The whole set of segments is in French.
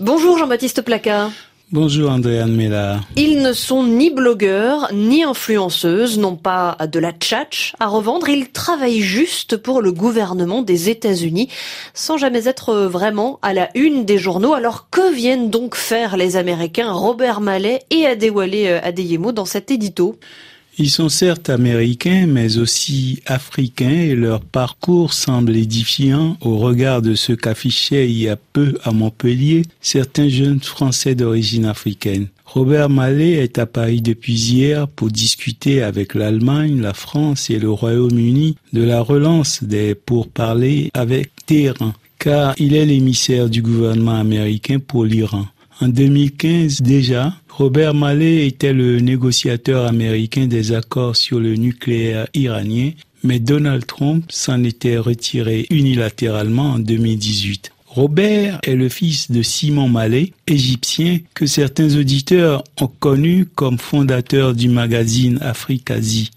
Bonjour Jean-Baptiste Placard. Bonjour Andréane Mella. Ils ne sont ni blogueurs ni influenceuses, n'ont pas de la tchatch à revendre, ils travaillent juste pour le gouvernement des États-Unis sans jamais être vraiment à la une des journaux. Alors que viennent donc faire les Américains Robert Mallet et Adewale Adeyemo dans cet édito? Ils sont certes américains, mais aussi africains et leur parcours semble édifiant au regard de ce qu'affichaient il y a peu à Montpellier certains jeunes Français d'origine africaine. Robert Mallet est à Paris depuis hier pour discuter avec l'Allemagne, la France et le Royaume-Uni de la relance des pourparlers avec Téhéran, car il est l'émissaire du gouvernement américain pour l'Iran. En 2015 déjà, Robert Mallet était le négociateur américain des accords sur le nucléaire iranien, mais Donald Trump s'en était retiré unilatéralement en 2018. Robert est le fils de Simon Mallet, égyptien, que certains auditeurs ont connu comme fondateur du magazine Afrique-Asie.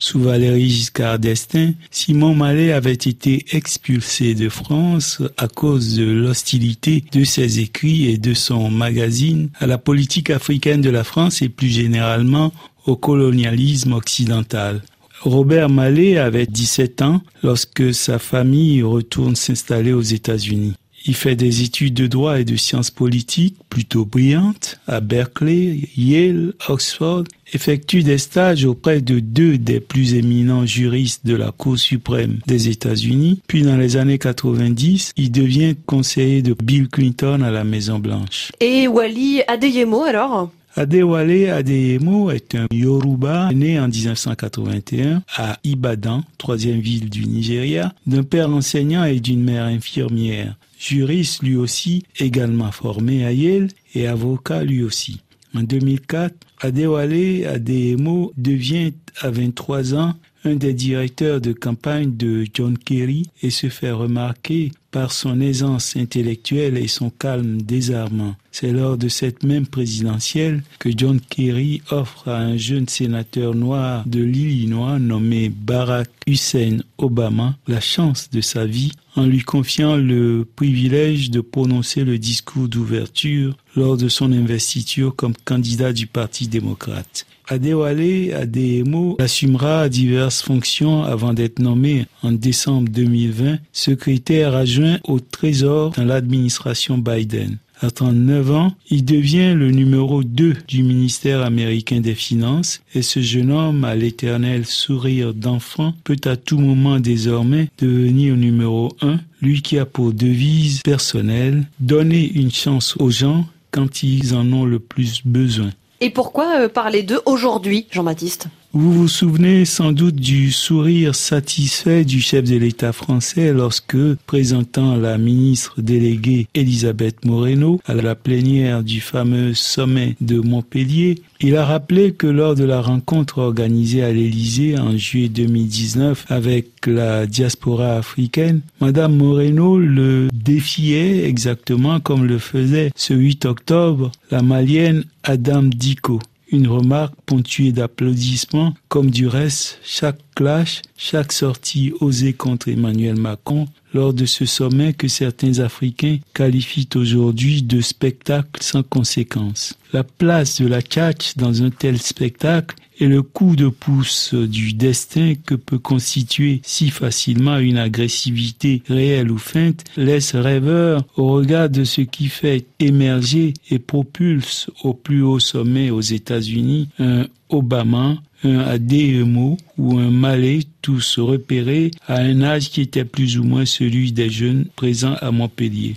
Sous Valéry Giscard d'Estaing, Simon Mallet avait été expulsé de France à cause de l'hostilité de ses écrits et de son magazine à la politique africaine de la France et plus généralement au colonialisme occidental. Robert Mallet avait 17 ans lorsque sa famille retourne s'installer aux États-Unis. Il fait des études de droit et de sciences politiques plutôt brillantes à Berkeley, Yale, Oxford, effectue des stages auprès de deux des plus éminents juristes de la Cour suprême des États-Unis, puis dans les années 90, il devient conseiller de Bill Clinton à la Maison Blanche. Et Wally Adeyemo alors? Adewale Adeyemo est un Yoruba né en 1981 à Ibadan, troisième ville du Nigeria, d'un père enseignant et d'une mère infirmière juriste lui aussi, également formé à Yale et avocat lui aussi. En 2004, Adewale Adeyemo devient à 23 ans un des directeurs de campagne de John Kerry et se fait remarquer par son aisance intellectuelle et son calme désarmant. C'est lors de cette même présidentielle que John Kerry offre à un jeune sénateur noir de l'Illinois nommé Barack Hussein Obama la chance de sa vie en lui confiant le privilège de prononcer le discours d'ouverture lors de son investiture comme candidat du Parti démocrate. Adewale Adeyemo assumera diverses fonctions avant d'être nommé en décembre 2020 secrétaire adjoint au Trésor dans l'administration Biden. À 39 ans, il devient le numéro 2 du ministère américain des Finances et ce jeune homme à l'éternel sourire d'enfant peut à tout moment désormais devenir numéro 1, lui qui a pour devise personnelle donner une chance aux gens quand ils en ont le plus besoin. Et pourquoi euh, parler d'eux aujourd'hui, Jean-Baptiste? Vous vous souvenez sans doute du sourire satisfait du chef de l'État français lorsque, présentant la ministre déléguée Elisabeth Moreno à la plénière du fameux sommet de Montpellier, il a rappelé que lors de la rencontre organisée à l'Élysée en juillet 2019 avec la diaspora africaine, Madame Moreno le défiait exactement comme le faisait ce 8 octobre la malienne Adam Diko une remarque ponctuée d'applaudissements, comme du reste chaque clash, chaque sortie osée contre Emmanuel Macron lors de ce sommet que certains Africains qualifient aujourd'hui de spectacle sans conséquence. La place de la catch dans un tel spectacle et le coup de pouce du destin que peut constituer si facilement une agressivité réelle ou feinte laisse rêveur au regard de ce qui fait émerger et propulse au plus haut sommet aux États-Unis un Obama, un ADMO ou un Malais, tous repérés à un âge qui était plus ou moins celui des jeunes présents à Montpellier.